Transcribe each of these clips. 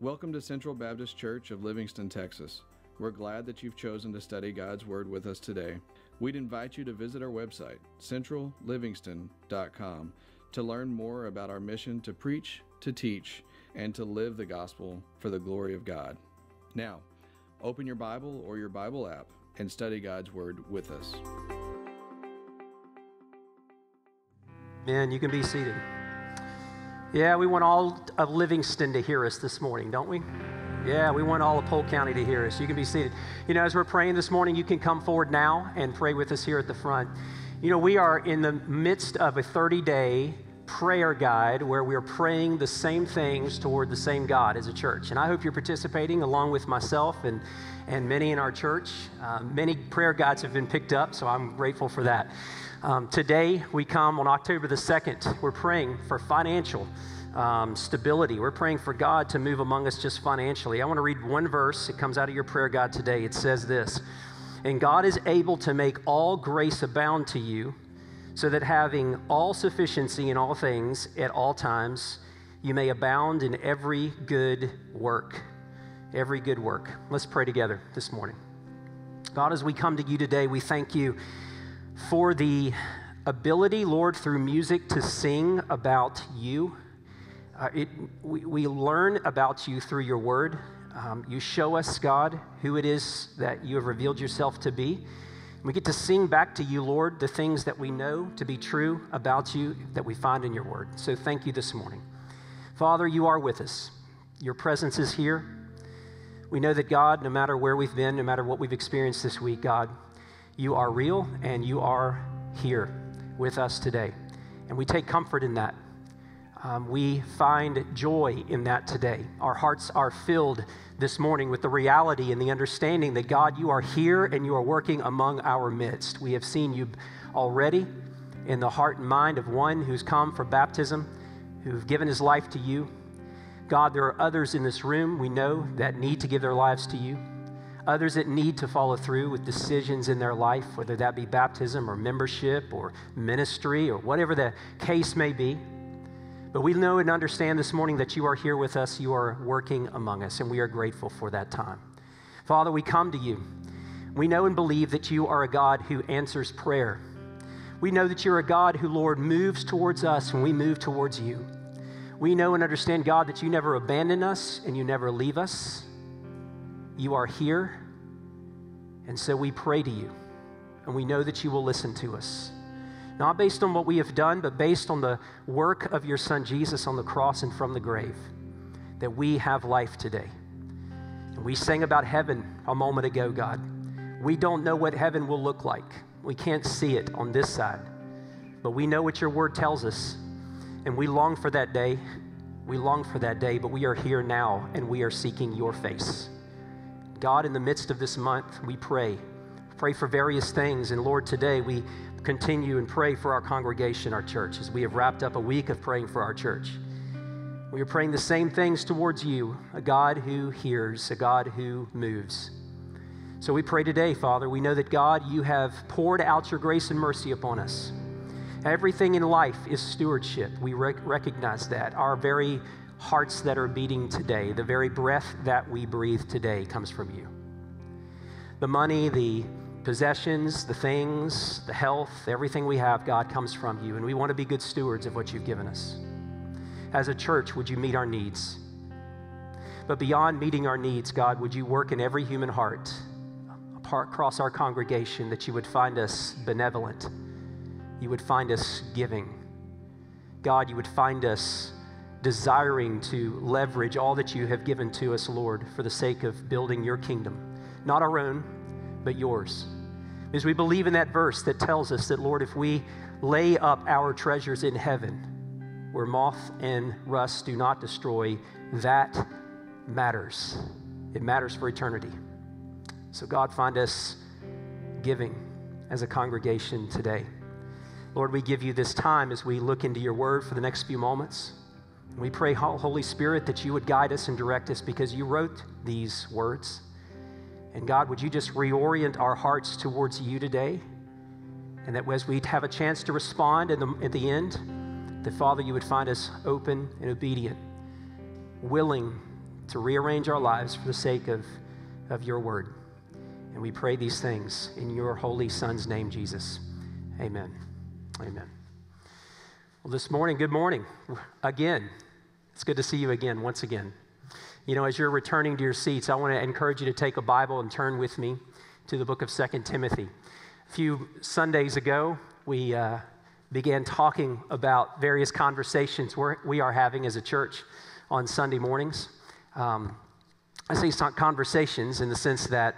Welcome to Central Baptist Church of Livingston, Texas. We're glad that you've chosen to study God's Word with us today. We'd invite you to visit our website, centrallivingston.com, to learn more about our mission to preach, to teach, and to live the gospel for the glory of God. Now, open your Bible or your Bible app and study God's Word with us. Man, you can be seated. Yeah, we want all of Livingston to hear us this morning, don't we? Yeah, we want all of Polk County to hear us. You can be seated. You know, as we're praying this morning, you can come forward now and pray with us here at the front. You know, we are in the midst of a 30 day prayer guide where we're praying the same things toward the same God as a church. And I hope you're participating along with myself and, and many in our church. Uh, many prayer guides have been picked up, so I'm grateful for that. Um, today, we come on October the 2nd. We're praying for financial um, stability. We're praying for God to move among us just financially. I want to read one verse. It comes out of your prayer guide today. It says this And God is able to make all grace abound to you, so that having all sufficiency in all things at all times, you may abound in every good work. Every good work. Let's pray together this morning. God, as we come to you today, we thank you for the ability, Lord, through music to sing about you. Uh, it, we, we, learn about you through your word. Um, you show us, God, who it is that you have revealed yourself to be. We get to sing back to you, Lord, the things that we know to be true about you that we find in your word. So thank you this morning. Father, you are with us. Your presence is here. We know that, God, no matter where we've been, no matter what we've experienced this week, God, you are real and you are here with us today. And we take comfort in that. Um, we find joy in that today. Our hearts are filled this morning with the reality and the understanding that God, you are here and you are working among our midst. We have seen you already in the heart and mind of one who's come for baptism, who've given his life to you. God, there are others in this room we know that need to give their lives to you others that need to follow through with decisions in their life, whether that be baptism or membership or ministry or whatever the case may be. But we know and understand this morning that you are here with us, you are working among us, and we are grateful for that time. Father, we come to you. We know and believe that you are a God who answers prayer. We know that you're a God who, Lord, moves towards us when we move towards you. We know and understand, God, that you never abandon us and you never leave us. You are here, and so we pray to you, and we know that you will listen to us. Not based on what we have done, but based on the work of your Son Jesus on the cross and from the grave, that we have life today. And we sang about heaven a moment ago, God. We don't know what heaven will look like. We can't see it on this side, but we know what your word tells us. And we long for that day. We long for that day, but we are here now and we are seeking your face. God, in the midst of this month, we pray. Pray for various things. And Lord, today we continue and pray for our congregation, our church, as we have wrapped up a week of praying for our church. We are praying the same things towards you a God who hears, a God who moves. So we pray today, Father. We know that, God, you have poured out your grace and mercy upon us. Everything in life is stewardship. We rec- recognize that. Our very hearts that are beating today, the very breath that we breathe today comes from you. The money, the possessions, the things, the health, everything we have, God, comes from you. And we want to be good stewards of what you've given us. As a church, would you meet our needs? But beyond meeting our needs, God, would you work in every human heart across our congregation that you would find us benevolent? You would find us giving. God, you would find us desiring to leverage all that you have given to us, Lord, for the sake of building your kingdom. Not our own, but yours. Because we believe in that verse that tells us that, Lord, if we lay up our treasures in heaven, where moth and rust do not destroy, that matters. It matters for eternity. So, God, find us giving as a congregation today. Lord, we give you this time as we look into your word for the next few moments. We pray, Holy Spirit, that you would guide us and direct us because you wrote these words. And God, would you just reorient our hearts towards you today? And that as we have a chance to respond the, at the end, that Father, you would find us open and obedient, willing to rearrange our lives for the sake of, of your word. And we pray these things in your holy Son's name, Jesus. Amen. Amen. Well, this morning, good morning. Again, it's good to see you again, once again. You know, as you're returning to your seats, I want to encourage you to take a Bible and turn with me to the book of Second Timothy. A few Sundays ago, we uh, began talking about various conversations we are having as a church on Sunday mornings. Um, I say conversations in the sense that,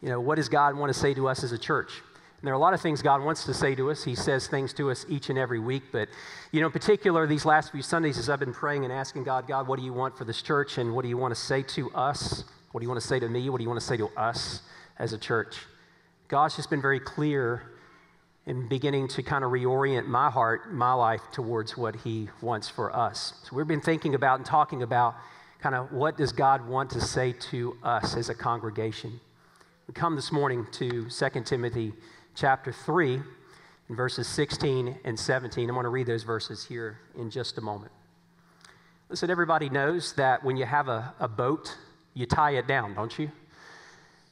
you know, what does God want to say to us as a church? And there are a lot of things God wants to say to us. He says things to us each and every week. But, you know, in particular, these last few Sundays, as I've been praying and asking God, God, what do you want for this church? And what do you want to say to us? What do you want to say to me? What do you want to say to us as a church? God's just been very clear in beginning to kind of reorient my heart, my life towards what He wants for us. So we've been thinking about and talking about kind of what does God want to say to us as a congregation. We come this morning to 2 Timothy chapter 3 in verses 16 and 17. I'm going to read those verses here in just a moment. Listen, everybody knows that when you have a, a boat, you tie it down, don't you?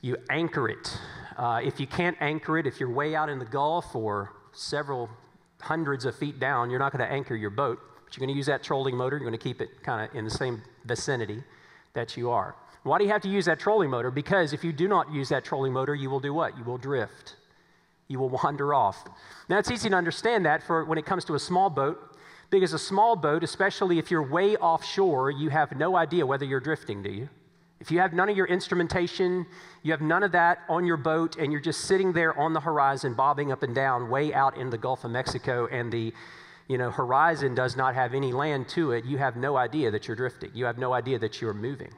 You anchor it. Uh, if you can't anchor it, if you're way out in the Gulf or several hundreds of feet down, you're not going to anchor your boat. But you're going to use that trolling motor. You're going to keep it kind of in the same vicinity that you are. Why do you have to use that trolling motor? Because if you do not use that trolling motor, you will do what? You will drift. You will wander off. Now, it's easy to understand that for when it comes to a small boat, because a small boat, especially if you're way offshore, you have no idea whether you're drifting, do you? If you have none of your instrumentation, you have none of that on your boat, and you're just sitting there on the horizon, bobbing up and down, way out in the Gulf of Mexico, and the you know, horizon does not have any land to it, you have no idea that you're drifting. You have no idea that you're moving.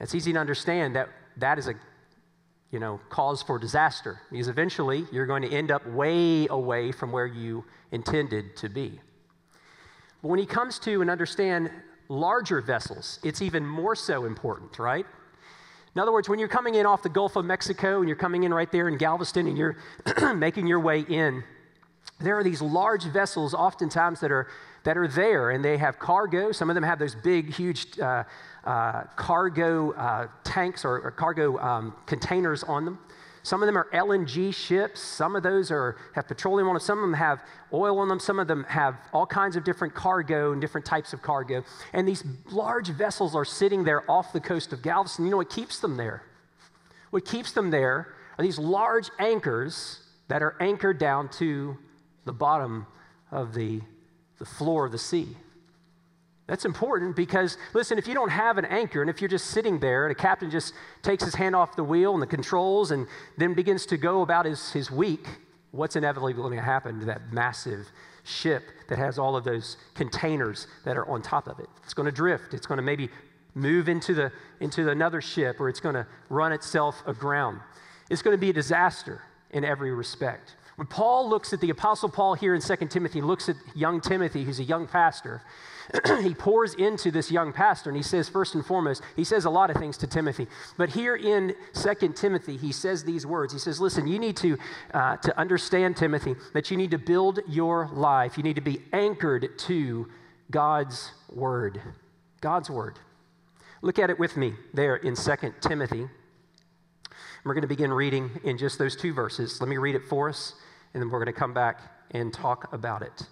It's easy to understand that that is a you know, cause for disaster because eventually you're going to end up way away from where you intended to be. But when he comes to and understand larger vessels, it's even more so important, right? In other words, when you're coming in off the Gulf of Mexico and you're coming in right there in Galveston and you're making your way in, there are these large vessels oftentimes that are, that are there and they have cargo. Some of them have those big, huge uh, uh, cargo uh, tanks or, or cargo um, containers on them. Some of them are LNG ships. Some of those are, have petroleum on them. Some of them have oil on them. Some of them have all kinds of different cargo and different types of cargo. And these large vessels are sitting there off the coast of Galveston. You know what keeps them there? What keeps them there are these large anchors that are anchored down to the bottom of the, the floor of the sea. That's important because, listen, if you don't have an anchor and if you're just sitting there and a captain just takes his hand off the wheel and the controls and then begins to go about his, his week, what's inevitably going to happen to that massive ship that has all of those containers that are on top of it? It's going to drift. It's going to maybe move into, the, into another ship or it's going to run itself aground. It's going to be a disaster in every respect. When Paul looks at the Apostle Paul here in 2 Timothy, he looks at young Timothy, who's a young pastor, he pours into this young pastor and he says, first and foremost, he says a lot of things to Timothy. But here in 2 Timothy, he says these words. He says, Listen, you need to, uh, to understand, Timothy, that you need to build your life. You need to be anchored to God's word. God's word. Look at it with me there in 2 Timothy. We're going to begin reading in just those two verses. Let me read it for us, and then we're going to come back and talk about it.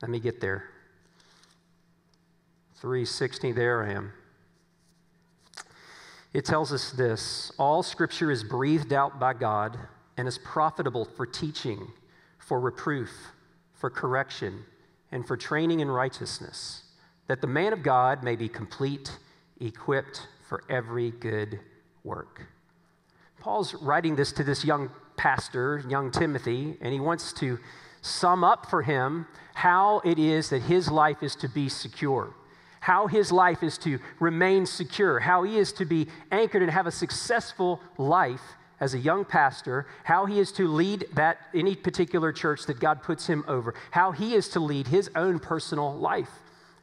Let me get there. 360, there I am. It tells us this All scripture is breathed out by God and is profitable for teaching, for reproof, for correction, and for training in righteousness, that the man of God may be complete, equipped for every good work. Paul's writing this to this young pastor, young Timothy, and he wants to sum up for him how it is that his life is to be secure how his life is to remain secure, how he is to be anchored and have a successful life as a young pastor, how he is to lead that any particular church that God puts him over, how he is to lead his own personal life.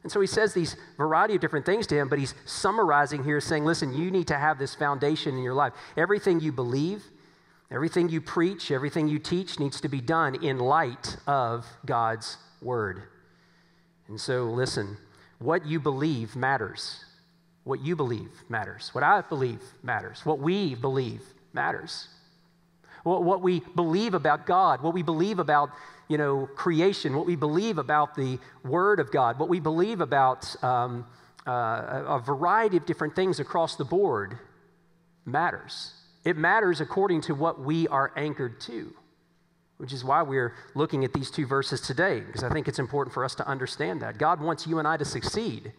And so he says these variety of different things to him, but he's summarizing here saying, listen, you need to have this foundation in your life. Everything you believe, everything you preach, everything you teach needs to be done in light of God's word. And so listen, what you believe matters. What you believe matters. What I believe matters. What we believe matters. What, what we believe about God, what we believe about you know, creation, what we believe about the Word of God, what we believe about um, uh, a variety of different things across the board matters. It matters according to what we are anchored to, which is why we're looking at these two verses today, because I think it's important for us to understand that. God wants you and I to succeed.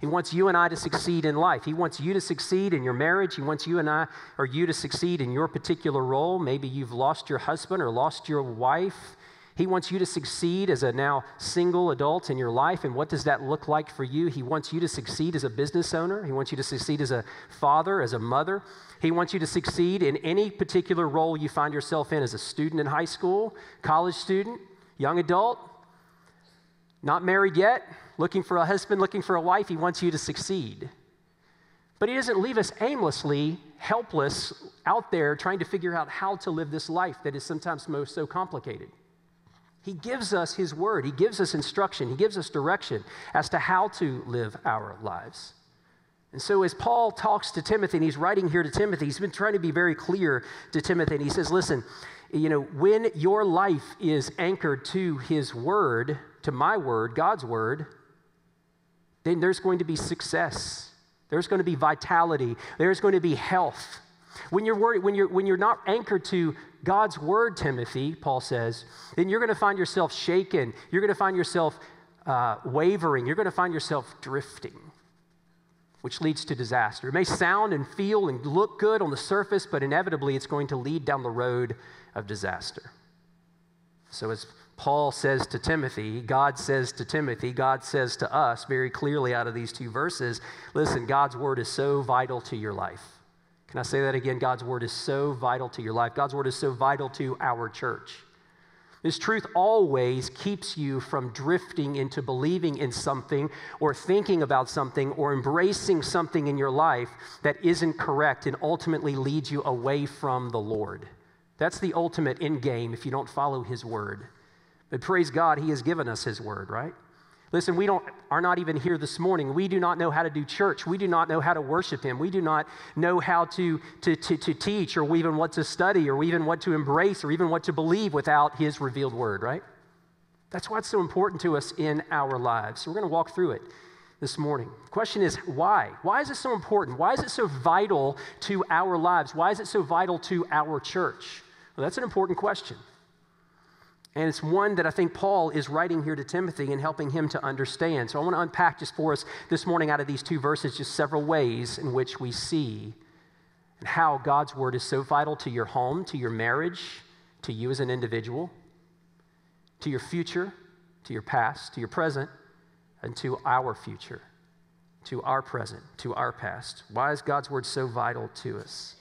He wants you and I to succeed in life. He wants you to succeed in your marriage. He wants you and I, or you to succeed in your particular role. Maybe you've lost your husband or lost your wife. He wants you to succeed as a now single adult in your life. And what does that look like for you? He wants you to succeed as a business owner. He wants you to succeed as a father, as a mother. He wants you to succeed in any particular role you find yourself in as a student in high school, college student, young adult, not married yet, looking for a husband, looking for a wife. He wants you to succeed. But He doesn't leave us aimlessly, helpless, out there trying to figure out how to live this life that is sometimes most so complicated. He gives us His word, He gives us instruction, He gives us direction as to how to live our lives. And so, as Paul talks to Timothy, and he's writing here to Timothy, he's been trying to be very clear to Timothy, and he says, Listen, you know, when your life is anchored to His word, to my word, God's word, then there's going to be success. There's going to be vitality. There's going to be health. When you're, worried, when, you're, when you're not anchored to God's word, Timothy, Paul says, then you're going to find yourself shaken. You're going to find yourself uh, wavering. You're going to find yourself drifting, which leads to disaster. It may sound and feel and look good on the surface, but inevitably it's going to lead down the road of disaster. So, as Paul says to Timothy, God says to Timothy, God says to us very clearly out of these two verses listen, God's word is so vital to your life. Can I say that again? God's word is so vital to your life. God's word is so vital to our church. This truth always keeps you from drifting into believing in something or thinking about something or embracing something in your life that isn't correct and ultimately leads you away from the Lord. That's the ultimate end game if you don't follow His word. But praise God, He has given us His word, right? Listen, we don't, are not even here this morning. We do not know how to do church. We do not know how to worship Him. We do not know how to, to, to, to teach or even what to study or even what to embrace or even what to believe without His revealed word, right? That's why it's so important to us in our lives. So we're going to walk through it this morning. The question is why? Why is it so important? Why is it so vital to our lives? Why is it so vital to our church? Well, that's an important question. And it's one that I think Paul is writing here to Timothy and helping him to understand. So I want to unpack just for us this morning out of these two verses just several ways in which we see and how God's word is so vital to your home, to your marriage, to you as an individual, to your future, to your past, to your present, and to our future, to our present, to our past. Why is God's word so vital to us?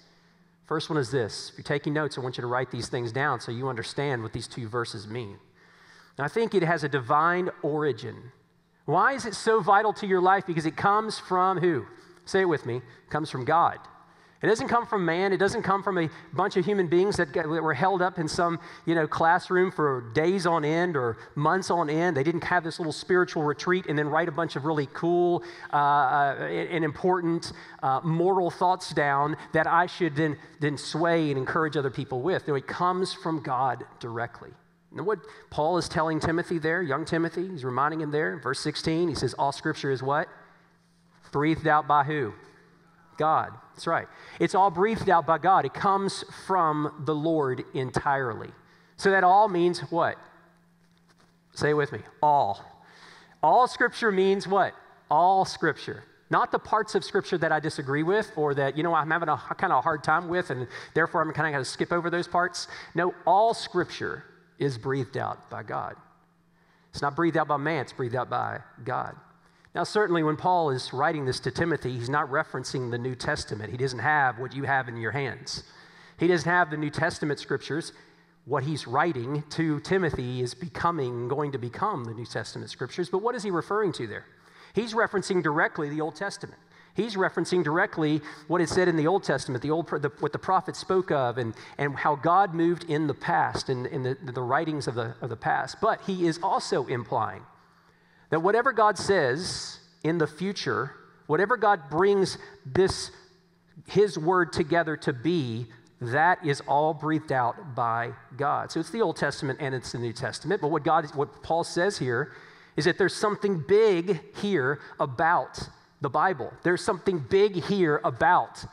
First one is this. If you're taking notes, I want you to write these things down so you understand what these two verses mean. I think it has a divine origin. Why is it so vital to your life? Because it comes from who? Say it with me. It comes from God. It doesn't come from man. It doesn't come from a bunch of human beings that, that were held up in some you know, classroom for days on end or months on end. They didn't have this little spiritual retreat and then write a bunch of really cool uh, uh, and important uh, moral thoughts down that I should then, then sway and encourage other people with. No, it comes from God directly. And what Paul is telling Timothy there, young Timothy, he's reminding him there, verse 16, he says, All scripture is what? Breathed out by who? God. That's right. It's all breathed out by God. It comes from the Lord entirely. So that all means what? Say it with me. All. All scripture means what? All scripture. Not the parts of scripture that I disagree with or that, you know, I'm having a kind of a hard time with and therefore I'm kind of going to skip over those parts. No, all scripture is breathed out by God. It's not breathed out by man, it's breathed out by God. Now, certainly, when Paul is writing this to Timothy, he's not referencing the New Testament. He doesn't have what you have in your hands. He doesn't have the New Testament scriptures. What he's writing to Timothy is becoming, going to become the New Testament scriptures. But what is he referring to there? He's referencing directly the Old Testament. He's referencing directly what is said in the Old Testament, the old, the, what the prophets spoke of, and, and how God moved in the past, in, in the, the writings of the, of the past. But he is also implying that whatever God says in the future Whatever God brings this, His word together to be, that is all breathed out by God. So it's the Old Testament and it's the New Testament. But what God, what Paul says here is that there's something big here about the Bible. There's something big here about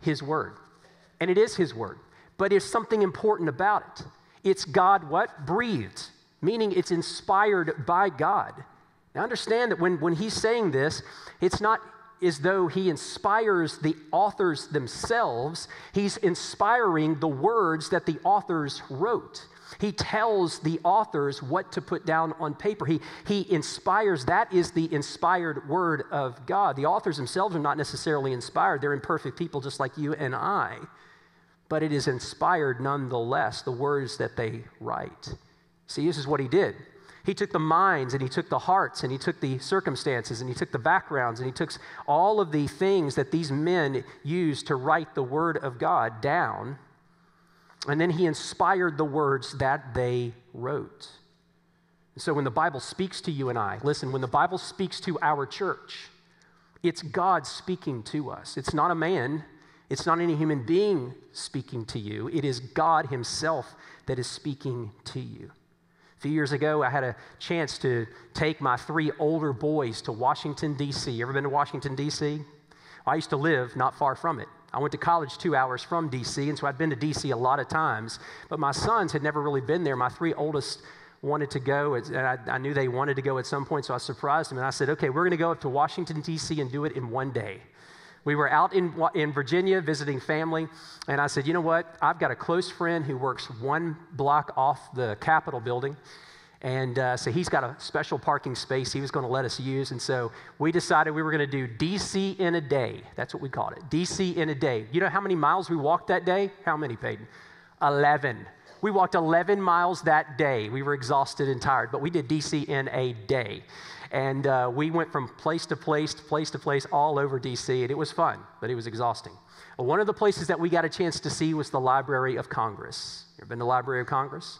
His Word. And it is His Word. But there's something important about it. It's God what? Breathed, meaning it's inspired by God. Now understand that when, when he's saying this, it's not as though he inspires the authors themselves, he's inspiring the words that the authors wrote. He tells the authors what to put down on paper. He, he inspires, that is the inspired word of God. The authors themselves are not necessarily inspired, they're imperfect people just like you and I. But it is inspired nonetheless, the words that they write. See, this is what he did. He took the minds and he took the hearts and he took the circumstances and he took the backgrounds and he took all of the things that these men used to write the word of God down. And then he inspired the words that they wrote. so when the Bible speaks to you and I, listen, when the Bible speaks to our church, it's God speaking to us. It's not a man, it's not any human being speaking to you, it is God Himself that is speaking to you. A few years ago, I had a chance to take my three older boys to Washington, D.C. Ever been to Washington, D.C.? I used to live not far from it. I went to college two hours from D.C., and so I'd been to D.C. a lot of times, but my sons had never really been there. My three oldest wanted to go, and I, I knew they wanted to go at some point, so I surprised them, and I said, okay, we're going to go up to Washington, D.C. and do it in one day. We were out in, in Virginia visiting family, and I said, You know what? I've got a close friend who works one block off the Capitol building. And uh, so he's got a special parking space he was going to let us use. And so we decided we were going to do DC in a day. That's what we called it DC in a day. You know how many miles we walked that day? How many, Peyton? 11. We walked 11 miles that day. We were exhausted and tired, but we did DC in a day. And uh, we went from place to place to place to place all over DC, and it was fun, but it was exhausting. Well, one of the places that we got a chance to see was the Library of Congress. You ever been to the Library of Congress?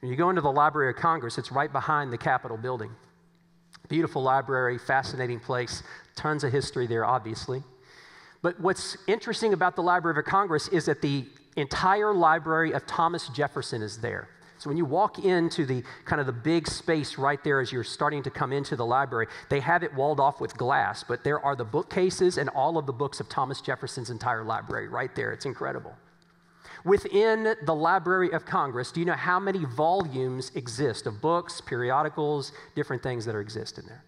When you go into the Library of Congress, it's right behind the Capitol building. Beautiful library, fascinating place, tons of history there, obviously. But what's interesting about the Library of Congress is that the entire library of Thomas Jefferson is there. So when you walk into the kind of the big space right there as you're starting to come into the library, they have it walled off with glass, but there are the bookcases and all of the books of Thomas Jefferson's entire library right there. It's incredible. Within the Library of Congress, do you know how many volumes exist of books, periodicals, different things that are exist in there?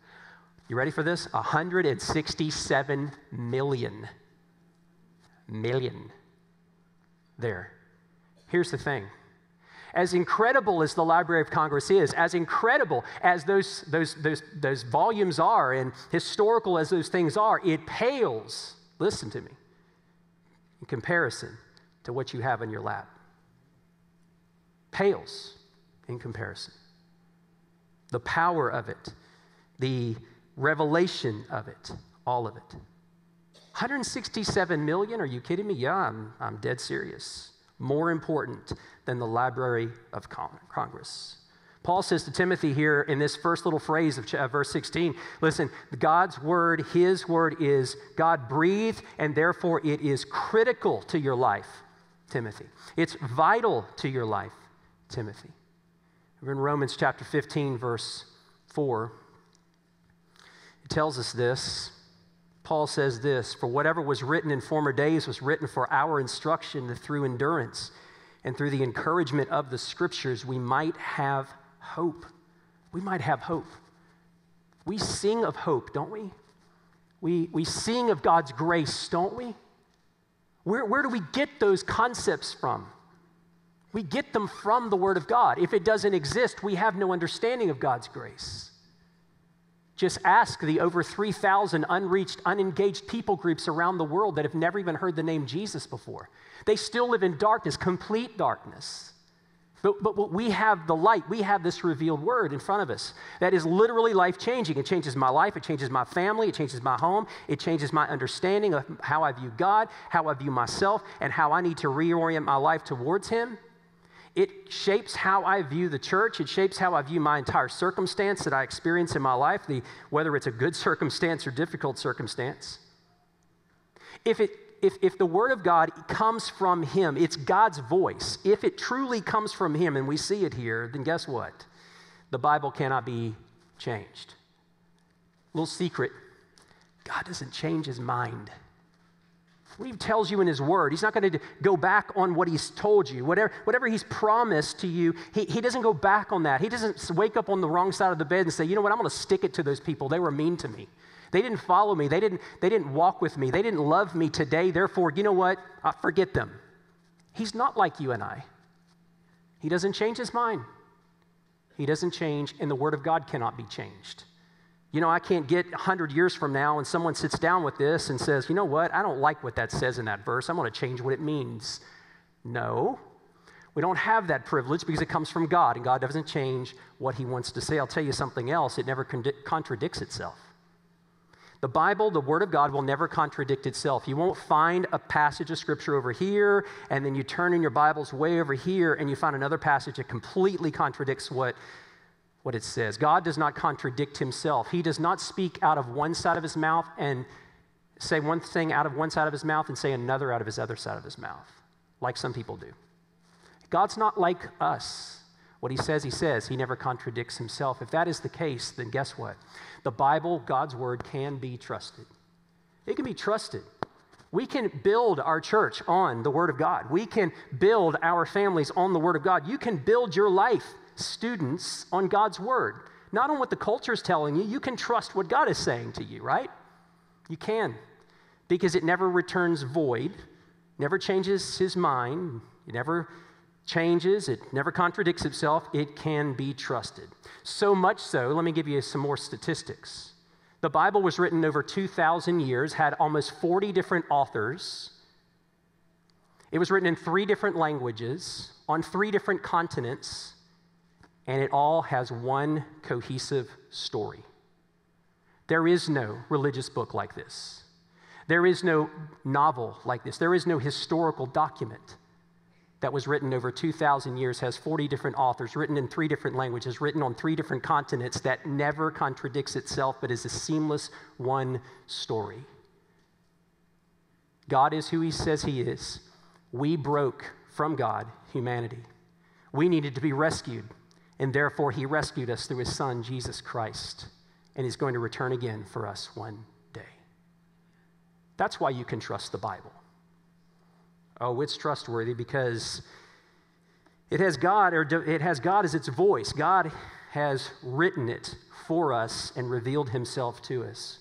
You ready for this? 167 million. Million. There. Here's the thing as incredible as the Library of Congress is, as incredible as those, those, those, those volumes are, and historical as those things are, it pales, listen to me, in comparison to what you have in your lap. Pales in comparison. The power of it, the revelation of it, all of it. 167 million? Are you kidding me? Yeah, I'm, I'm dead serious more important than the Library of Congress. Paul says to Timothy here in this first little phrase of uh, verse 16 listen, God's word, his word is God breathed, and therefore it is critical to your life, Timothy. It's vital to your life, Timothy. We're in Romans chapter 15, verse 4. It tells us this. Paul says this For whatever was written in former days was written for our instruction through endurance and through the encouragement of the scriptures we might have hope. We might have hope. We sing of hope, don't we? We, we sing of God's grace, don't we? Where, where do we get those concepts from? We get them from the Word of God. If it doesn't exist, we have no understanding of God's grace. Just ask the over 3,000 unreached, unengaged people groups around the world that have never even heard the name Jesus before. They still live in darkness, complete darkness. But, but, we have the light. We have this revealed word in front of us that is literally life changing. It changes my life. It changes my family. It changes my home. It changes my understanding of how I view God, how I view myself, and how I need to reorient my life towards Him. It shapes how I view the church. It shapes how I view my entire circumstance that I experience in my life, the, whether it's a good circumstance or difficult circumstance. If, it, if, if the Word of God comes from Him, it's God's voice. If it truly comes from Him, and we see it here, then guess what? The Bible cannot be changed. Little secret God doesn't change His mind. What he tells you in his word, he's not going to go back on what he's told you. Whatever, whatever he's promised to you, he, he doesn't go back on that. He doesn't wake up on the wrong side of the bed and say, you know what, I'm going to stick it to those people. They were mean to me. They didn't follow me. They didn't, they didn't walk with me. They didn't love me today. Therefore, you know what? I forget them. He's not like you and I. He doesn't change his mind. He doesn't change, and the word of God cannot be changed. You know, I can't get 100 years from now and someone sits down with this and says, you know what, I don't like what that says in that verse. I'm going to change what it means. No, we don't have that privilege because it comes from God, and God doesn't change what He wants to say. I'll tell you something else it never contradicts itself. The Bible, the Word of God, will never contradict itself. You won't find a passage of Scripture over here, and then you turn in your Bibles way over here, and you find another passage that completely contradicts what what it says. God does not contradict himself. He does not speak out of one side of his mouth and say one thing out of one side of his mouth and say another out of his other side of his mouth, like some people do. God's not like us. What he says, he says. He never contradicts himself. If that is the case, then guess what? The Bible, God's word, can be trusted. It can be trusted. We can build our church on the Word of God. We can build our families on the Word of God. You can build your life students on God's word. Not on what the culture is telling you, you can trust what God is saying to you, right? You can, because it never returns void, never changes his mind, it never changes, it never contradicts itself, it can be trusted. So much so, let me give you some more statistics. The Bible was written over 2,000 years, had almost 40 different authors. It was written in three different languages, on three different continents, and it all has one cohesive story. There is no religious book like this. There is no novel like this. There is no historical document that was written over 2,000 years, has 40 different authors, written in three different languages, written on three different continents, that never contradicts itself, but is a seamless one story. God is who He says He is. We broke from God humanity. We needed to be rescued. And therefore, he rescued us through his son, Jesus Christ. And he's going to return again for us one day. That's why you can trust the Bible. Oh, it's trustworthy because it has God, or it has God as its voice. God has written it for us and revealed himself to us.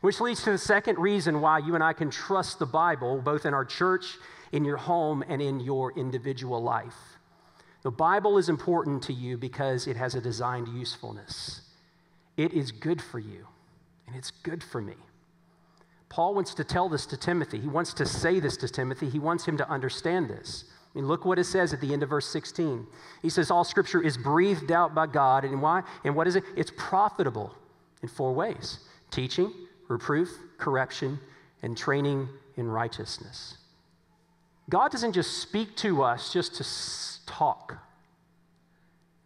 Which leads to the second reason why you and I can trust the Bible, both in our church, in your home, and in your individual life. The Bible is important to you because it has a designed usefulness. It is good for you, and it's good for me. Paul wants to tell this to Timothy. He wants to say this to Timothy. He wants him to understand this. I mean, look what it says at the end of verse 16. He says, All scripture is breathed out by God. And why? And what is it? It's profitable in four ways teaching, reproof, correction, and training in righteousness. God doesn't just speak to us just to talk.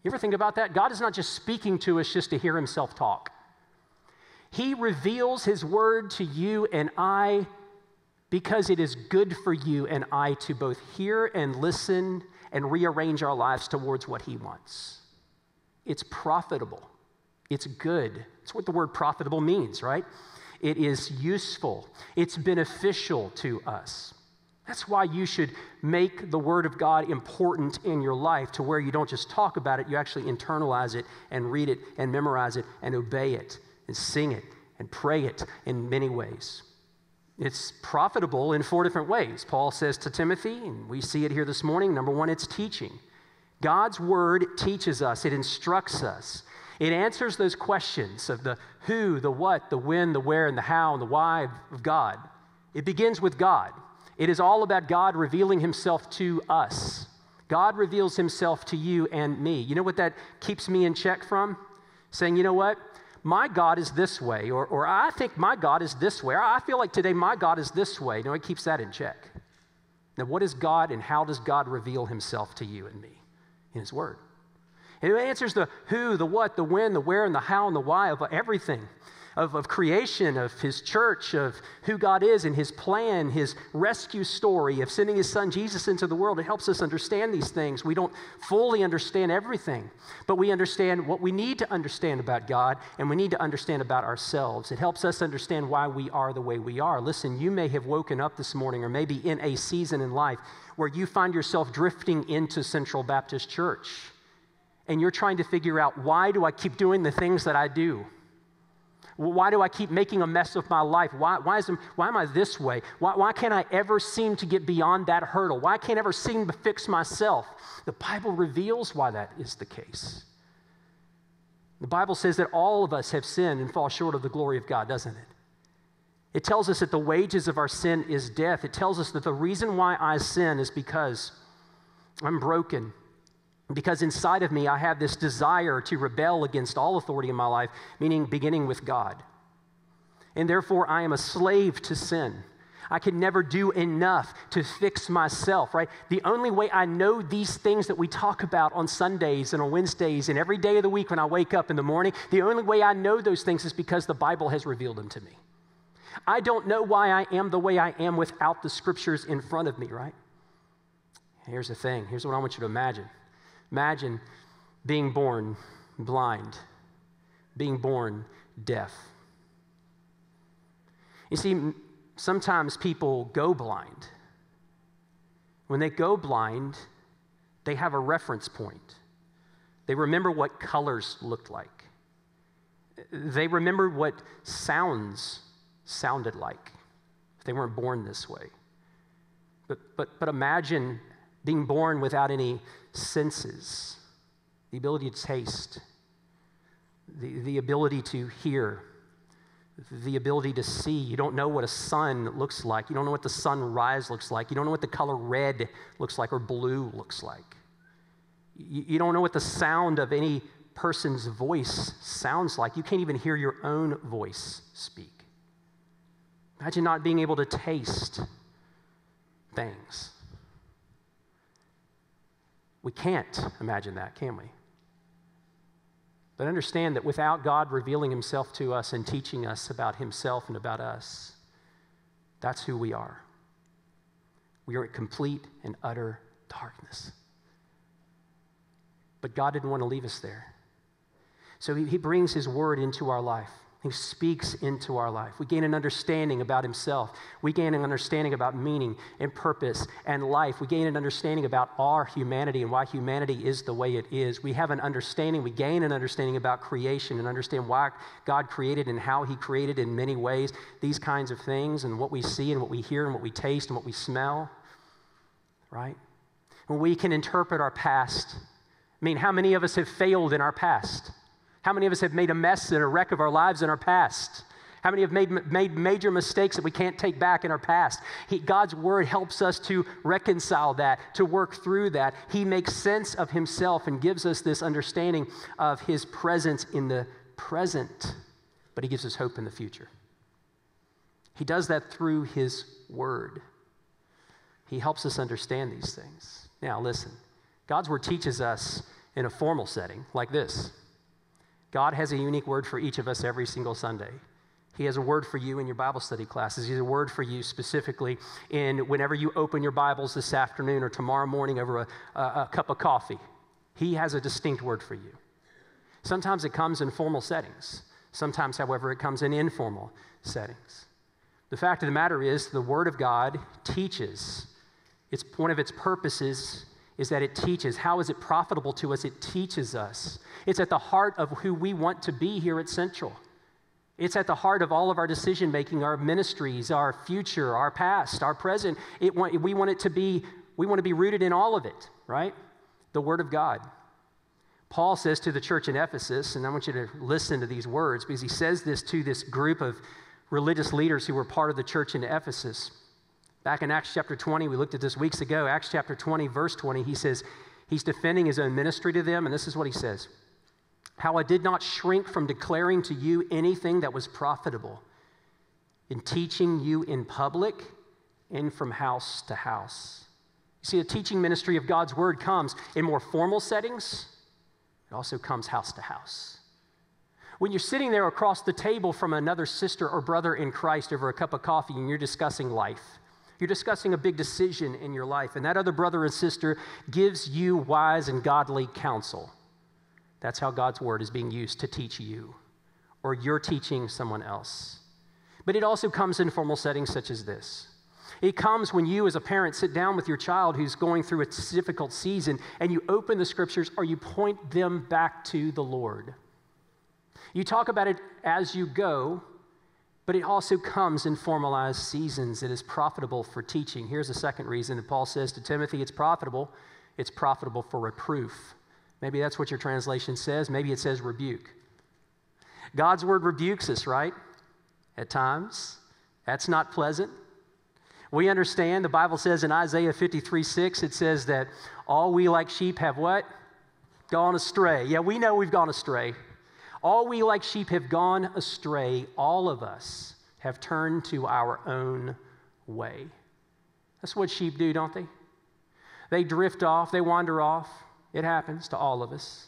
You ever think about that? God is not just speaking to us just to hear himself talk. He reveals his word to you and I because it is good for you and I to both hear and listen and rearrange our lives towards what he wants. It's profitable. It's good. It's what the word profitable means, right? It is useful. It's beneficial to us. That's why you should make the Word of God important in your life to where you don't just talk about it, you actually internalize it and read it and memorize it and obey it and sing it and pray it in many ways. It's profitable in four different ways. Paul says to Timothy, and we see it here this morning. Number one, it's teaching. God's Word teaches us, it instructs us. It answers those questions of the who, the what, the when, the where, and the how, and the why of God. It begins with God. It is all about God revealing himself to us. God reveals himself to you and me. You know what that keeps me in check from? Saying, you know what? My God is this way, or, or I think my God is this way, or I feel like today my God is this way. No, it keeps that in check. Now, what is God and how does God reveal himself to you and me? in His Word. And it answers the who, the what, the when, the where, and the how, and the why of everything of, of creation, of his church, of who God is and his plan, his rescue story of sending his son Jesus into the world. It helps us understand these things. We don't fully understand everything, but we understand what we need to understand about God and we need to understand about ourselves. It helps us understand why we are the way we are. Listen, you may have woken up this morning or maybe in a season in life where you find yourself drifting into Central Baptist Church and you're trying to figure out why do I keep doing the things that I do? Why do I keep making a mess of my life? Why, why, is, why am I this way? Why, why can't I ever seem to get beyond that hurdle? Why can't I ever seem to fix myself? The Bible reveals why that is the case. The Bible says that all of us have sinned and fall short of the glory of God, doesn't it? It tells us that the wages of our sin is death. It tells us that the reason why I sin is because I'm broken because inside of me, I have this desire to rebel against all authority in my life, meaning beginning with God. And therefore, I am a slave to sin. I can never do enough to fix myself, right? The only way I know these things that we talk about on Sundays and on Wednesdays and every day of the week when I wake up in the morning, the only way I know those things is because the Bible has revealed them to me. I don't know why I am the way I am without the scriptures in front of me, right? Here's the thing here's what I want you to imagine Imagine being born blind, being born deaf. You see, sometimes people go blind. When they go blind, they have a reference point. They remember what colors looked like. They remember what sounds sounded like if they weren't born this way. But, but, but imagine being born without any senses the ability to taste, the, the ability to hear, the ability to see. You don't know what a sun looks like. You don't know what the sunrise looks like. You don't know what the color red looks like or blue looks like. You, you don't know what the sound of any person's voice sounds like. You can't even hear your own voice speak. Imagine not being able to taste things. We can't imagine that, can we? But understand that without God revealing himself to us and teaching us about himself and about us, that's who we are. We are in complete and utter darkness. But God didn't want to leave us there. So he, he brings his word into our life. He speaks into our life. We gain an understanding about Himself. We gain an understanding about meaning and purpose and life. We gain an understanding about our humanity and why humanity is the way it is. We have an understanding, we gain an understanding about creation and understand why God created and how He created in many ways these kinds of things and what we see and what we hear and what we taste and what we smell. Right? When we can interpret our past. I mean, how many of us have failed in our past? How many of us have made a mess and a wreck of our lives in our past? How many have made, made major mistakes that we can't take back in our past? He, God's word helps us to reconcile that, to work through that. He makes sense of himself and gives us this understanding of his presence in the present, but he gives us hope in the future. He does that through his word. He helps us understand these things. Now, listen, God's word teaches us in a formal setting like this. God has a unique word for each of us every single Sunday. He has a word for you in your Bible study classes. He has a word for you specifically in whenever you open your Bibles this afternoon or tomorrow morning over a, a, a cup of coffee. He has a distinct word for you. Sometimes it comes in formal settings. Sometimes, however, it comes in informal settings. The fact of the matter is, the Word of God teaches. It's one of its purposes is that it teaches. How is it profitable to us? It teaches us. It's at the heart of who we want to be here at Central. It's at the heart of all of our decision making, our ministries, our future, our past, our present. It we want it to be, we want to be rooted in all of it, right? The Word of God. Paul says to the church in Ephesus, and I want you to listen to these words because he says this to this group of religious leaders who were part of the church in Ephesus. Back in Acts chapter 20, we looked at this weeks ago. Acts chapter 20, verse 20, he says, he's defending his own ministry to them, and this is what he says How I did not shrink from declaring to you anything that was profitable in teaching you in public and from house to house. You see, the teaching ministry of God's word comes in more formal settings, it also comes house to house. When you're sitting there across the table from another sister or brother in Christ over a cup of coffee and you're discussing life, you're discussing a big decision in your life, and that other brother and sister gives you wise and godly counsel. That's how God's word is being used to teach you, or you're teaching someone else. But it also comes in formal settings such as this. It comes when you, as a parent, sit down with your child who's going through a difficult season and you open the scriptures or you point them back to the Lord. You talk about it as you go, but it also comes in formalized seasons. It is profitable for teaching. Here's a second reason that Paul says to Timothy it's profitable. It's profitable for reproof. Maybe that's what your translation says. Maybe it says rebuke. God's word rebukes us, right? At times. That's not pleasant. We understand, the Bible says in Isaiah 53 6, it says that all we like sheep have what? Gone astray. Yeah, we know we've gone astray. All we like sheep have gone astray. All of us have turned to our own way. That's what sheep do, don't they? They drift off, they wander off. It happens to all of us.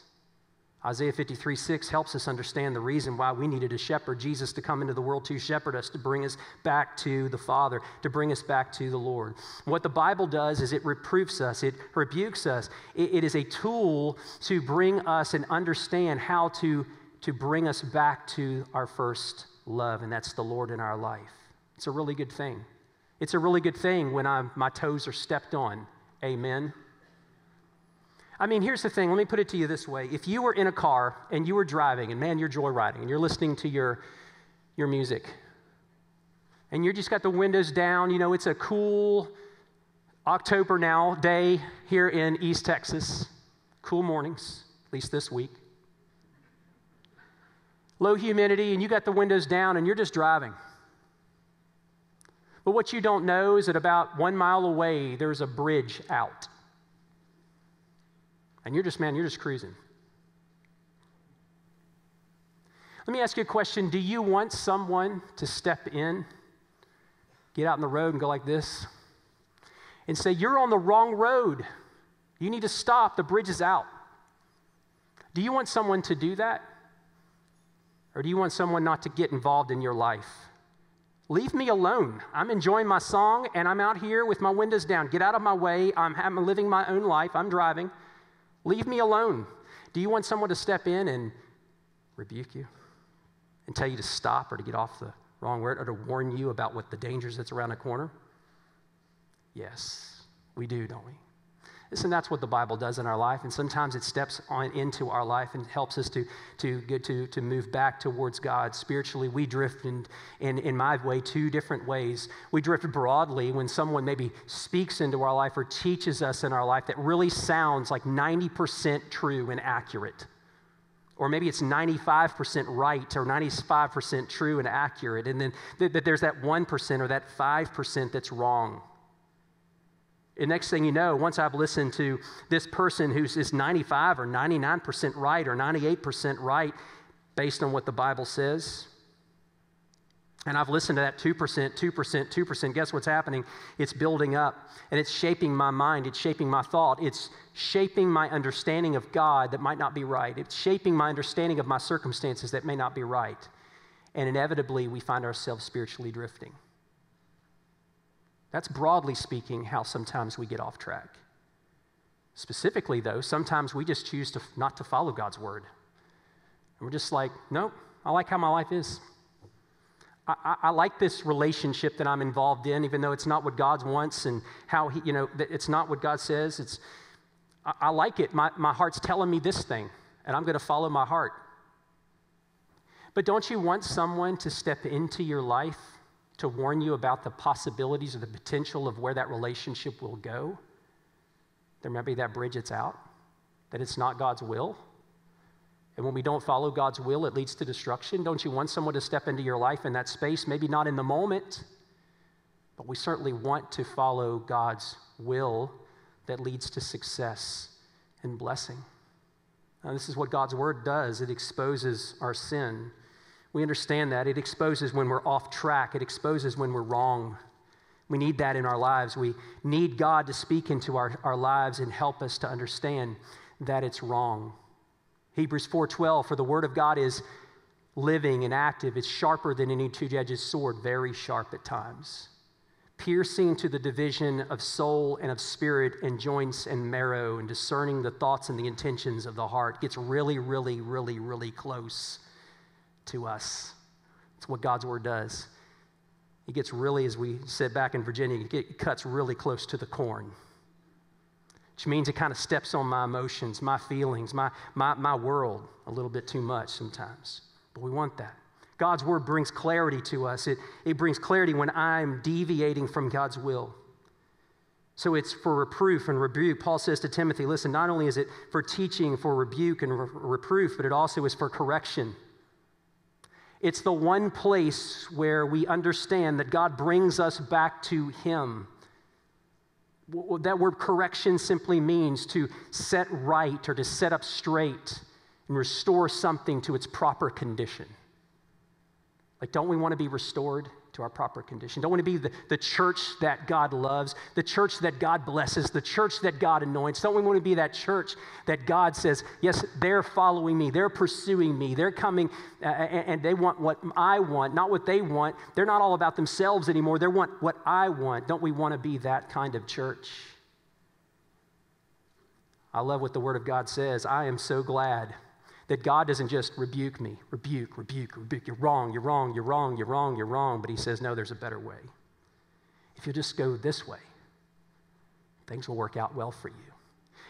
Isaiah 53 6 helps us understand the reason why we needed a shepherd, Jesus, to come into the world to shepherd us, to bring us back to the Father, to bring us back to the Lord. What the Bible does is it reproofs us, it rebukes us. it, it is a tool to bring us and understand how to, to bring us back to our first love, and that's the Lord in our life. It's a really good thing. It's a really good thing when I'm, my toes are stepped on. Amen. I mean, here's the thing. Let me put it to you this way. If you were in a car and you were driving, and man, you're joyriding, and you're listening to your, your music, and you just got the windows down, you know, it's a cool October now day here in East Texas, cool mornings, at least this week. Low humidity, and you got the windows down, and you're just driving. But what you don't know is that about one mile away, there's a bridge out. And you're just, man, you're just cruising. Let me ask you a question. Do you want someone to step in, get out in the road and go like this, and say, You're on the wrong road. You need to stop. The bridge is out. Do you want someone to do that? Or do you want someone not to get involved in your life? Leave me alone. I'm enjoying my song and I'm out here with my windows down. Get out of my way. I'm, I'm living my own life. I'm driving. Leave me alone. Do you want someone to step in and rebuke you and tell you to stop or to get off the wrong road or to warn you about what the dangers that's around the corner? Yes, we do, don't we? Listen, that's what the Bible does in our life, and sometimes it steps on into our life and helps us to, to get to, to move back towards God. Spiritually, we drift in, in, in my way two different ways. We drift broadly when someone maybe speaks into our life or teaches us in our life that really sounds like 90% true and accurate. Or maybe it's 95% right or 95% true and accurate, and then th- th- there's that 1% or that 5% that's wrong. And next thing you know, once I've listened to this person who's is 95 or 99% right or 98% right based on what the Bible says, and I've listened to that 2%, 2%, 2%, guess what's happening? It's building up and it's shaping my mind, it's shaping my thought, it's shaping my understanding of God that might not be right, it's shaping my understanding of my circumstances that may not be right. And inevitably, we find ourselves spiritually drifting. That's broadly speaking how sometimes we get off track. Specifically, though, sometimes we just choose to not to follow God's word. And we're just like, nope, I like how my life is. I, I, I, like this relationship that I'm involved in, even though it's not what God wants and how He, you know, it's not what God says. It's, I, I like it. My, my heart's telling me this thing, and I'm going to follow my heart. But don't you want someone to step into your life to warn you about the possibilities or the potential of where that relationship will go, there might be that bridge that's out, that it's not God's will. And when we don't follow God's will, it leads to destruction. Don't you want someone to step into your life in that space? Maybe not in the moment, but we certainly want to follow God's will that leads to success and blessing. This is what God's word does it exposes our sin we understand that. It exposes when we're off track, it exposes when we're wrong. We need that in our lives. We need God to speak into our, our lives and help us to understand that it's wrong. Hebrews 4:12 for the word of God is living and active. It's sharper than any two-edged sword, very sharp at times piercing to the division of soul and of spirit and joints and marrow and discerning the thoughts and the intentions of the heart gets really, really, really, really close to us. It's what God's word does. It gets really, as we said back in Virginia, it cuts really close to the corn, which means it kind of steps on my emotions, my feelings, my, my, my world a little bit too much sometimes. But we want that. God's word brings clarity to us. It, it brings clarity when I'm deviating from God's will. So it's for reproof and rebuke. Paul says to Timothy, listen, not only is it for teaching, for rebuke and re- reproof, but it also is for correction. It's the one place where we understand that God brings us back to Him. That word correction simply means to set right or to set up straight and restore something to its proper condition. Like, don't we want to be restored to our proper condition? Don't want to be the, the church that God loves, the church that God blesses, the church that God anoints? Don't we want to be that church that God says, yes, they're following me, they're pursuing me, they're coming, uh, and, and they want what I want, not what they want. They're not all about themselves anymore, they want what I want. Don't we want to be that kind of church? I love what the Word of God says. I am so glad that God doesn't just rebuke me, rebuke, rebuke, rebuke. You're wrong, you're wrong, you're wrong, you're wrong, you're wrong. But He says, no, there's a better way. If you just go this way, things will work out well for you.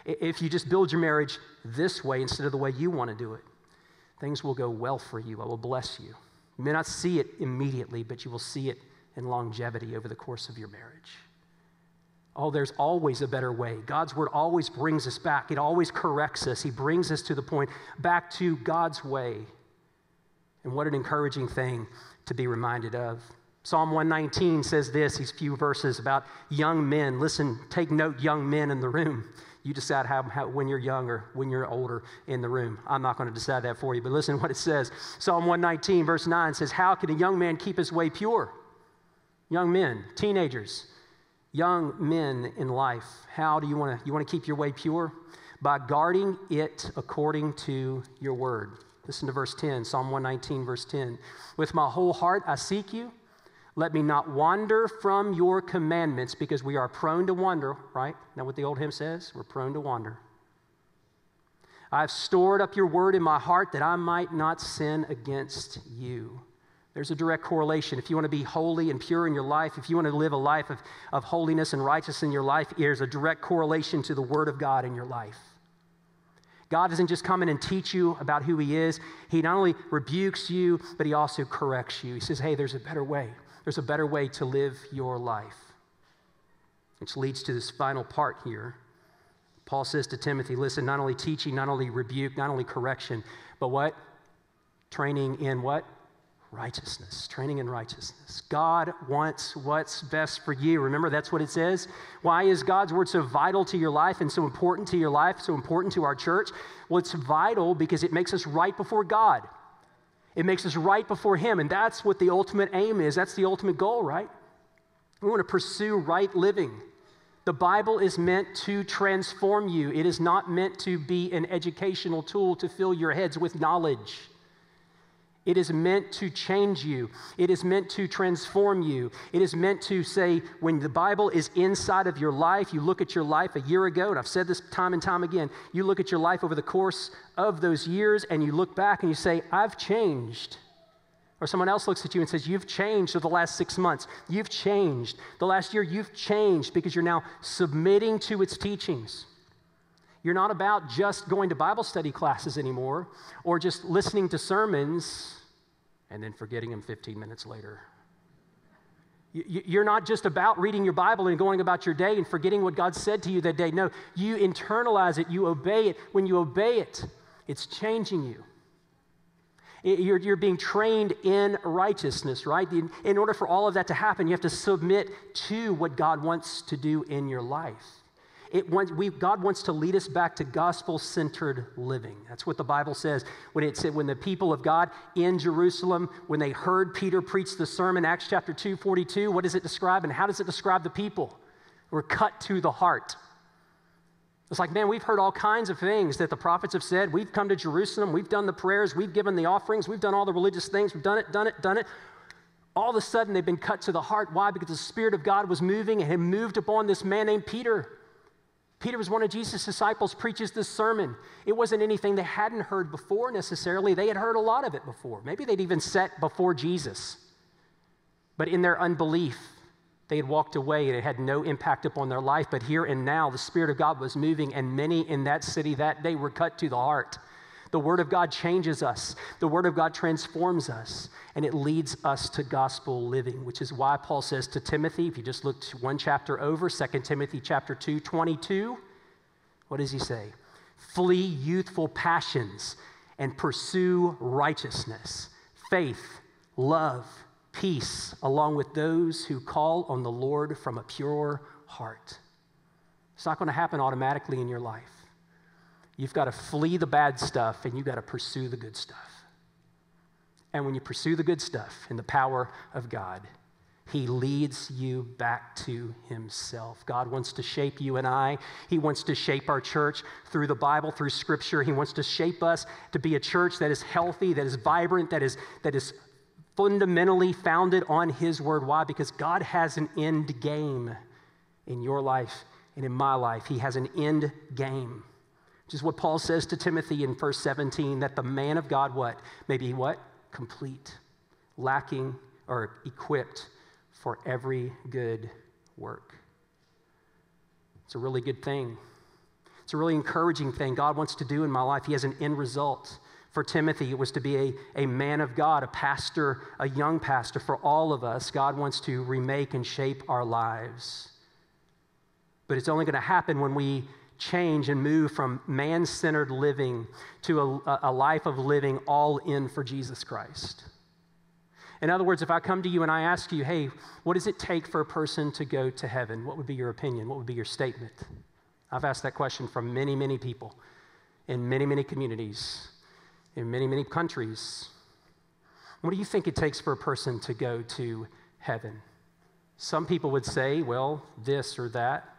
If you just build your marriage this way instead of the way you want to do it, things will go well for you. I will bless you. You may not see it immediately, but you will see it in longevity over the course of your marriage. Oh, there's always a better way. God's word always brings us back. It always corrects us. He brings us to the point back to God's way. And what an encouraging thing to be reminded of. Psalm 119 says this, these few verses about young men. Listen, take note, young men in the room. You decide how, how, when you're young or when you're older in the room. I'm not going to decide that for you, but listen what it says. Psalm 119, verse 9 says, How can a young man keep his way pure? Young men, teenagers young men in life, how do you want to you want to keep your way pure? By guarding it according to your word. Listen to verse 10, Psalm 119, verse 10. With my whole heart I seek you. Let me not wander from your commandments because we are prone to wander, right? Now, what the old hymn says? We're prone to wander. I've stored up your word in my heart that I might not sin against you. There's a direct correlation. If you want to be holy and pure in your life, if you want to live a life of, of holiness and righteousness in your life, there's a direct correlation to the Word of God in your life. God doesn't just come in and teach you about who He is, He not only rebukes you, but He also corrects you. He says, hey, there's a better way. There's a better way to live your life. Which leads to this final part here. Paul says to Timothy, listen, not only teaching, not only rebuke, not only correction, but what? Training in what? Righteousness, training in righteousness. God wants what's best for you. Remember, that's what it says. Why is God's word so vital to your life and so important to your life, so important to our church? Well, it's vital because it makes us right before God. It makes us right before Him, and that's what the ultimate aim is. That's the ultimate goal, right? We want to pursue right living. The Bible is meant to transform you, it is not meant to be an educational tool to fill your heads with knowledge. It is meant to change you. It is meant to transform you. It is meant to say, when the Bible is inside of your life, you look at your life a year ago, and I've said this time and time again, you look at your life over the course of those years and you look back and you say, I've changed. Or someone else looks at you and says, You've changed over the last six months. You've changed. The last year, you've changed because you're now submitting to its teachings. You're not about just going to Bible study classes anymore or just listening to sermons and then forgetting them 15 minutes later. You're not just about reading your Bible and going about your day and forgetting what God said to you that day. No, you internalize it, you obey it. When you obey it, it's changing you. You're, you're being trained in righteousness, right? In, in order for all of that to happen, you have to submit to what God wants to do in your life. It we, God wants to lead us back to gospel centered living. That's what the Bible says. When it said, when the people of God in Jerusalem, when they heard Peter preach the sermon, Acts chapter 2, 42, what does it describe? And how does it describe the people? We're cut to the heart. It's like, man, we've heard all kinds of things that the prophets have said. We've come to Jerusalem, we've done the prayers, we've given the offerings, we've done all the religious things, we've done it, done it, done it all of a sudden they've been cut to the heart. Why? Because the Spirit of God was moving and had moved upon this man named Peter. Peter was one of Jesus' disciples, preaches this sermon. It wasn't anything they hadn't heard before necessarily. They had heard a lot of it before. Maybe they'd even sat before Jesus. But in their unbelief, they had walked away and it had no impact upon their life. But here and now, the Spirit of God was moving, and many in that city that day were cut to the heart. The Word of God changes us, the Word of God transforms us, and it leads us to gospel living, which is why Paul says to Timothy, if you just look one chapter over, 2 Timothy chapter 2, 22, what does he say? Flee youthful passions and pursue righteousness, faith, love, peace, along with those who call on the Lord from a pure heart. It's not going to happen automatically in your life. You've got to flee the bad stuff and you've got to pursue the good stuff. And when you pursue the good stuff in the power of God, he leads you back to Himself. God wants to shape you and I. He wants to shape our church through the Bible, through Scripture. He wants to shape us to be a church that is healthy, that is vibrant, that is, that is fundamentally founded on His Word. Why? Because God has an end game in your life and in my life. He has an end game which is what Paul says to Timothy in verse 17 that the man of God, what? May be what? Complete, lacking, or equipped for every good work. It's a really good thing. It's a really encouraging thing God wants to do in my life. He has an end result. For Timothy, it was to be a, a man of God, a pastor, a young pastor. For all of us, God wants to remake and shape our lives. But it's only going to happen when we change and move from man centered living to a, a, life of living all in for Jesus Christ. In other words, if I come to you and I ask you, hey, what does it take for a person to go to heaven? What would be your opinion? What would be your statement? I've asked that question from many, many people in many, many communities, in many, many countries. What do you think it takes for a person to go to heaven? Some people would say, well, this or that.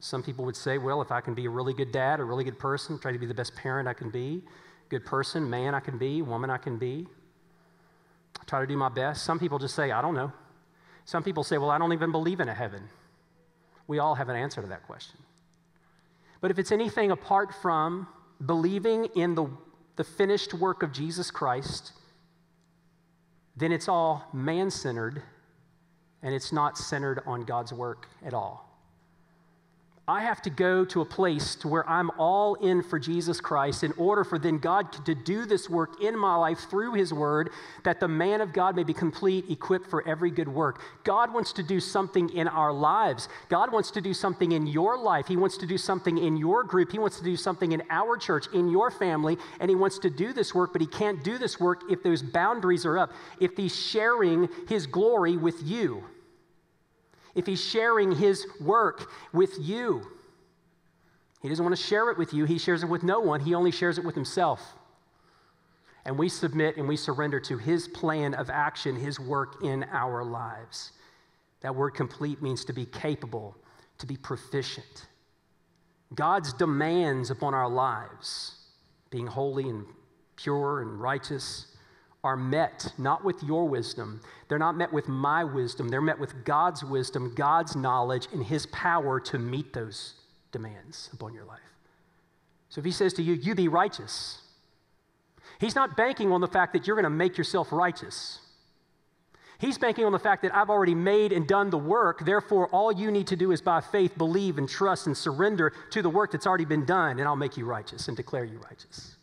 Some people would say, well, if I can be a really good dad, a really good person, try to be the best parent I can be, good person, man I can be, woman I can be, I try to do my best. Some people just say, I don't know. Some people say, well, I don't even believe in a heaven. We all have an answer to that question. But if it's anything apart from believing in the, the finished work of Jesus Christ, then it's all man centered and it's not centered on God's work at all. I have to go to a place to where I'm all in for Jesus Christ in order for then God to do this work in my life through His Word, that the man of God may be complete, equipped for every good work. God wants to do something in our lives. God wants to do something in your life. He wants to do something in your group. He wants to do something in our church, in your family, and He wants to do this work, but He can't do this work if those boundaries are up, if He's sharing His glory with you if he's sharing his work with you. He doesn't want to share it with you, he shares it with no one, he only shares it with himself. And we submit and we surrender to his plan of action, his work in our lives. That word complete means to be capable, to be proficient. God's demands upon our lives, being holy and pure and righteous, are met not with your wisdom. They're not met with my wisdom. They're met with God's wisdom, God's knowledge, and His power to meet those demands upon your life. So if He says to you, you be righteous, He's not banking on the fact that you're going to make yourself righteous. He's banking on the fact that I've already made and done the work. Therefore, all you need to do is by faith believe and trust and surrender to the work that's already been done, and I'll make you righteous and declare you righteous.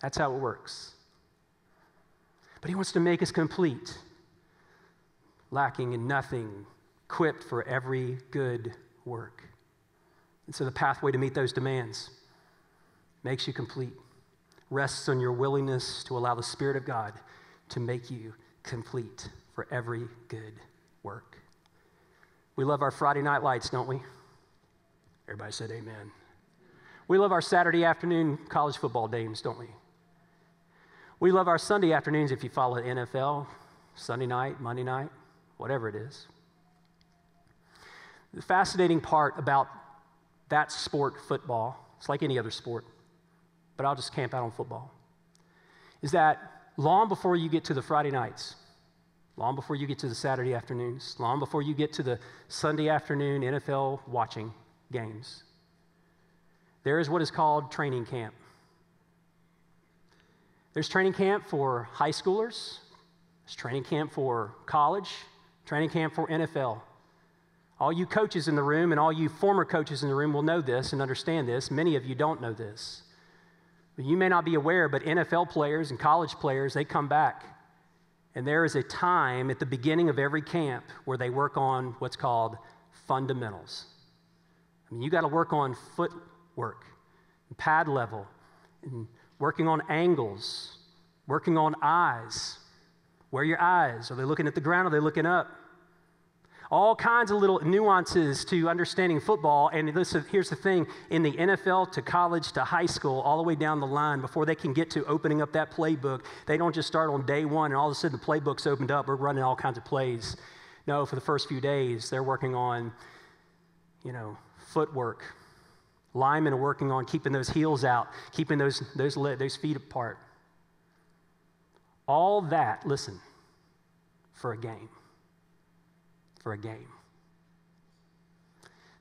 That's how it works. But He wants to make us complete, lacking in nothing, equipped for every good work. And so the pathway to meet those demands makes you complete, rests on your willingness to allow the Spirit of God to make you complete for every good work. We love our Friday night lights, don't we? Everybody said amen. We love our Saturday afternoon college football games, don't we? We love our Sunday afternoons if you follow the NFL, Sunday night, Monday night, whatever it is. The fascinating part about that sport, football, it's like any other sport, but I'll just camp out on football, is that long before you get to the Friday nights, long before you get to the Saturday afternoons, long before you get to the Sunday afternoon NFL watching games, there is what is called training camp. There's training camp for high schoolers, there's training camp for college, training camp for NFL. All you coaches in the room and all you former coaches in the room will know this and understand this. Many of you don't know this. But you may not be aware, but NFL players and college players, they come back. And there is a time at the beginning of every camp where they work on what's called fundamentals. I mean, you got to work on footwork, pad level, and working on angles, working on eyes. Where are your eyes? Are they looking at the ground? Are they looking up? All kinds of little nuances to understanding football. And listen, here's the thing in the NFL to college to high school, all the way down the line, before they can get to opening up that playbook, they don't just start on day one and all of a sudden the playbook's opened up. We're running all kinds of plays. No, for the first few days, they're working on, you know, footwork. Linemen are working on keeping those heels out, keeping those, those, those feet apart. All that, listen, for a game for a game.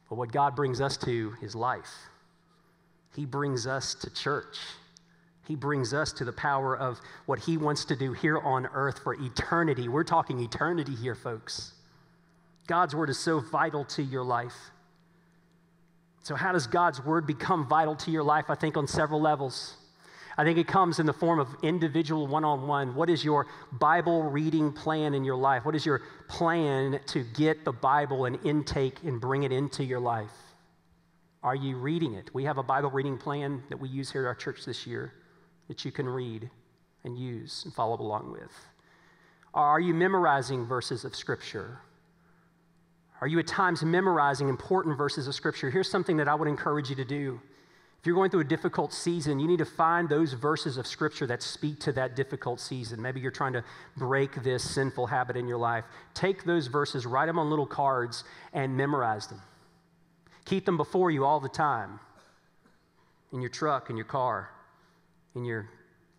But what God brings us to is life. He brings us to church. He brings us to the power of what He wants to do here on earth for eternity. We're talking eternity here, folks. God's Word is so vital to your life. So, how does God's Word become vital to your life? I think on several levels. I think it comes in the form of individual one on one. What is your Bible reading plan in your life? What is your plan to get the Bible and intake and bring it into your life? Are you reading it? We have a Bible reading plan that we use here at our church this year that you can read and use and follow along with. Are you memorizing verses of Scripture? Are you at times memorizing important verses of Scripture? Here's something that I would encourage you to do. If you're going through a difficult season, you need to find those verses of Scripture that speak to that difficult season. Maybe you're trying to break this sinful habit in your life. Take those verses, write them on little cards, and memorize them. Keep them before you all the time in your truck, in your car, in your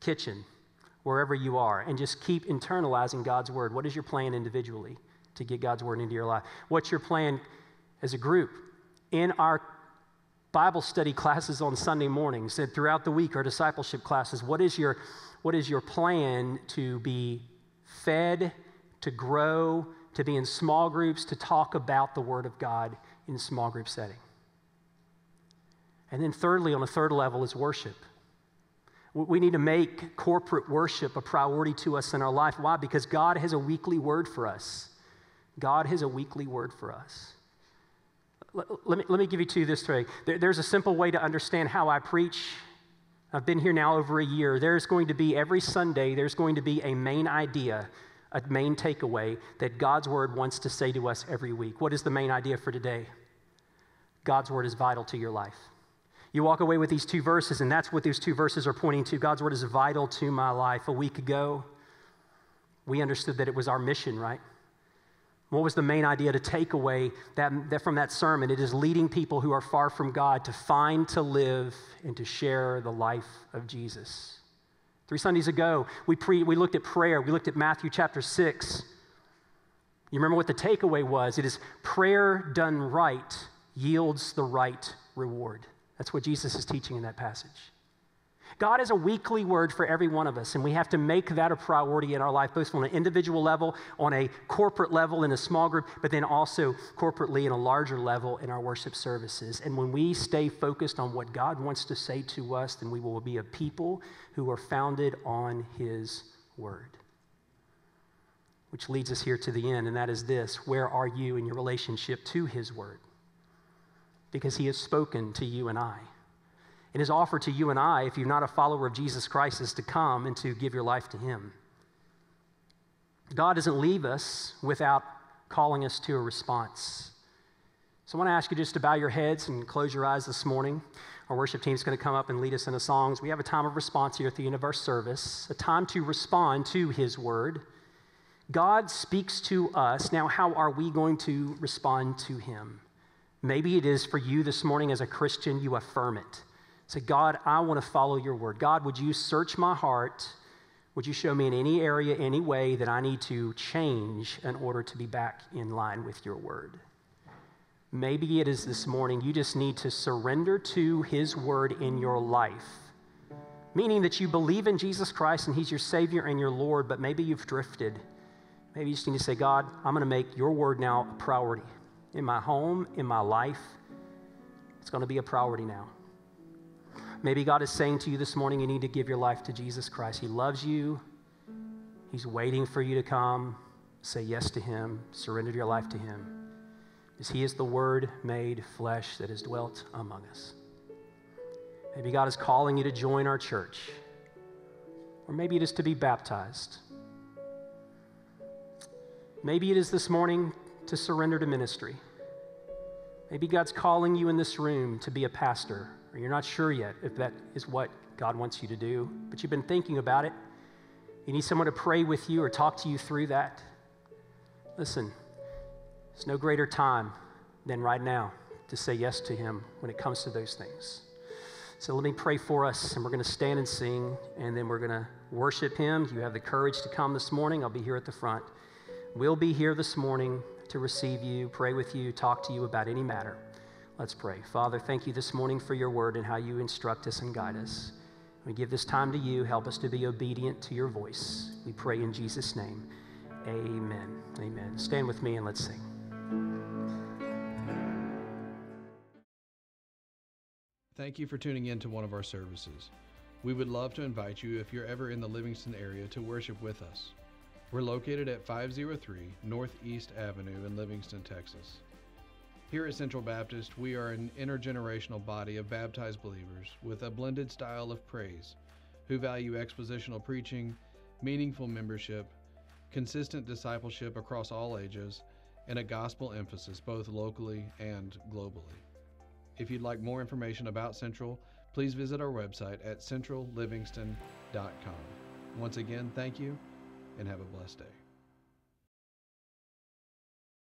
kitchen, wherever you are, and just keep internalizing God's Word. What is your plan individually to get God's Word into your life? What's your plan as a group? In our Bible study classes on Sunday mornings and throughout the week, our discipleship classes. What is your, what is your plan to be fed, to grow, to be in small groups, to talk about the Word of God in small group setting? And then, thirdly, on a third level, is worship. We need to make corporate worship a priority to us in our life. Why? Because God has a weekly word for us. God has a weekly word for us let me, let me give you two this way. There, there's a simple way to understand how I preach. I've been here now over a year. There's going to be every Sunday, there's going to be a main idea, a main takeaway that God's word wants to say to us every week. What is the main idea for today? God's word is vital to your life. You walk away with these two verses, and that's what these two verses are pointing to. God's word is vital to my life. A week ago, we understood that it was our mission, right? What was the main idea to take away that, that, from that sermon? It is leading people who are far from God to find, to live, and to share the life of Jesus. Three Sundays ago, we, pre, we looked at prayer. We looked at Matthew chapter 6. You remember what the takeaway was? It is prayer done right yields the right reward. That's what Jesus is teaching in that passage. God has a weekly word for every one of us, and we have to make that a priority in our life, both on an individual level, on a corporate level, in a small group, but then also corporately in a larger level in our worship services. And when we stay focused on what God wants to say to us, then we will be a people who are founded on His word. Which leads us here to the end, and that is this Where are you in your relationship to His word? Because He has spoken to you and I. And his offer to you and I, if you're not a follower of Jesus Christ, is to come and to give your life to him. God doesn't leave us without calling us to a response. So I want to ask you just to bow your heads and close your eyes this morning. Our worship team is going to come up and lead us into songs. We have a time of response here at the end of our service, a time to respond to His word. God speaks to us. Now, how are we going to respond to Him? Maybe it is for you this morning as a Christian, you affirm it. Say, God, I want to follow your word. God, would you search my heart? Would you show me in any area, any way that I need to change in order to be back in line with your word? Maybe it is this morning you just need to surrender to His word in your life, meaning that you believe in Jesus Christ and He's your Savior and your Lord, but maybe you've drifted. Maybe you just need to say, God, I'm going to make your word now a priority in my home, in my life. It's going to be a priority now. Maybe God is saying to you this morning, you need to give your life to Jesus Christ. He loves you, He's waiting for you to come. Say yes to Him, surrender your life to Him is He is the Word made flesh that has dwelt among us. Maybe God is calling you to join our church, or maybe it is to be baptized. Maybe it is this morning to surrender to ministry. Maybe God's calling you in this room to be a pastor, or you're not sure yet if that is what God wants you to do, but you've been thinking about it. You need someone to pray with you or talk to you through that. Listen, there's no greater time than right now to say yes to Him when it comes to those things. So let me pray for us, and we're going to stand and sing, and then we're going to worship Him. You have the courage to come this morning. I'll be here at the front. We'll be here this morning to receive you, pray with you, talk to you about any matter. Let's pray. Father, thank you this morning for your word and how you instruct us and guide us. We give this time to you. Help us to be obedient to your voice. We pray in Jesus' name. Amen. Amen. Stand with me and let's sing. Thank you for tuning in to one of our services. We would love to invite you if you're ever in the Livingston area to worship with us. We're located at 503 Northeast Avenue in Livingston, Texas. Here at Central Baptist, we are an intergenerational body of baptized believers with a blended style of praise who value expositional preaching, meaningful membership, consistent discipleship across all ages, and a gospel emphasis both locally and globally. If you'd like more information about Central, please visit our website at centrallivingston.com. Once again, thank you and have a blessed day.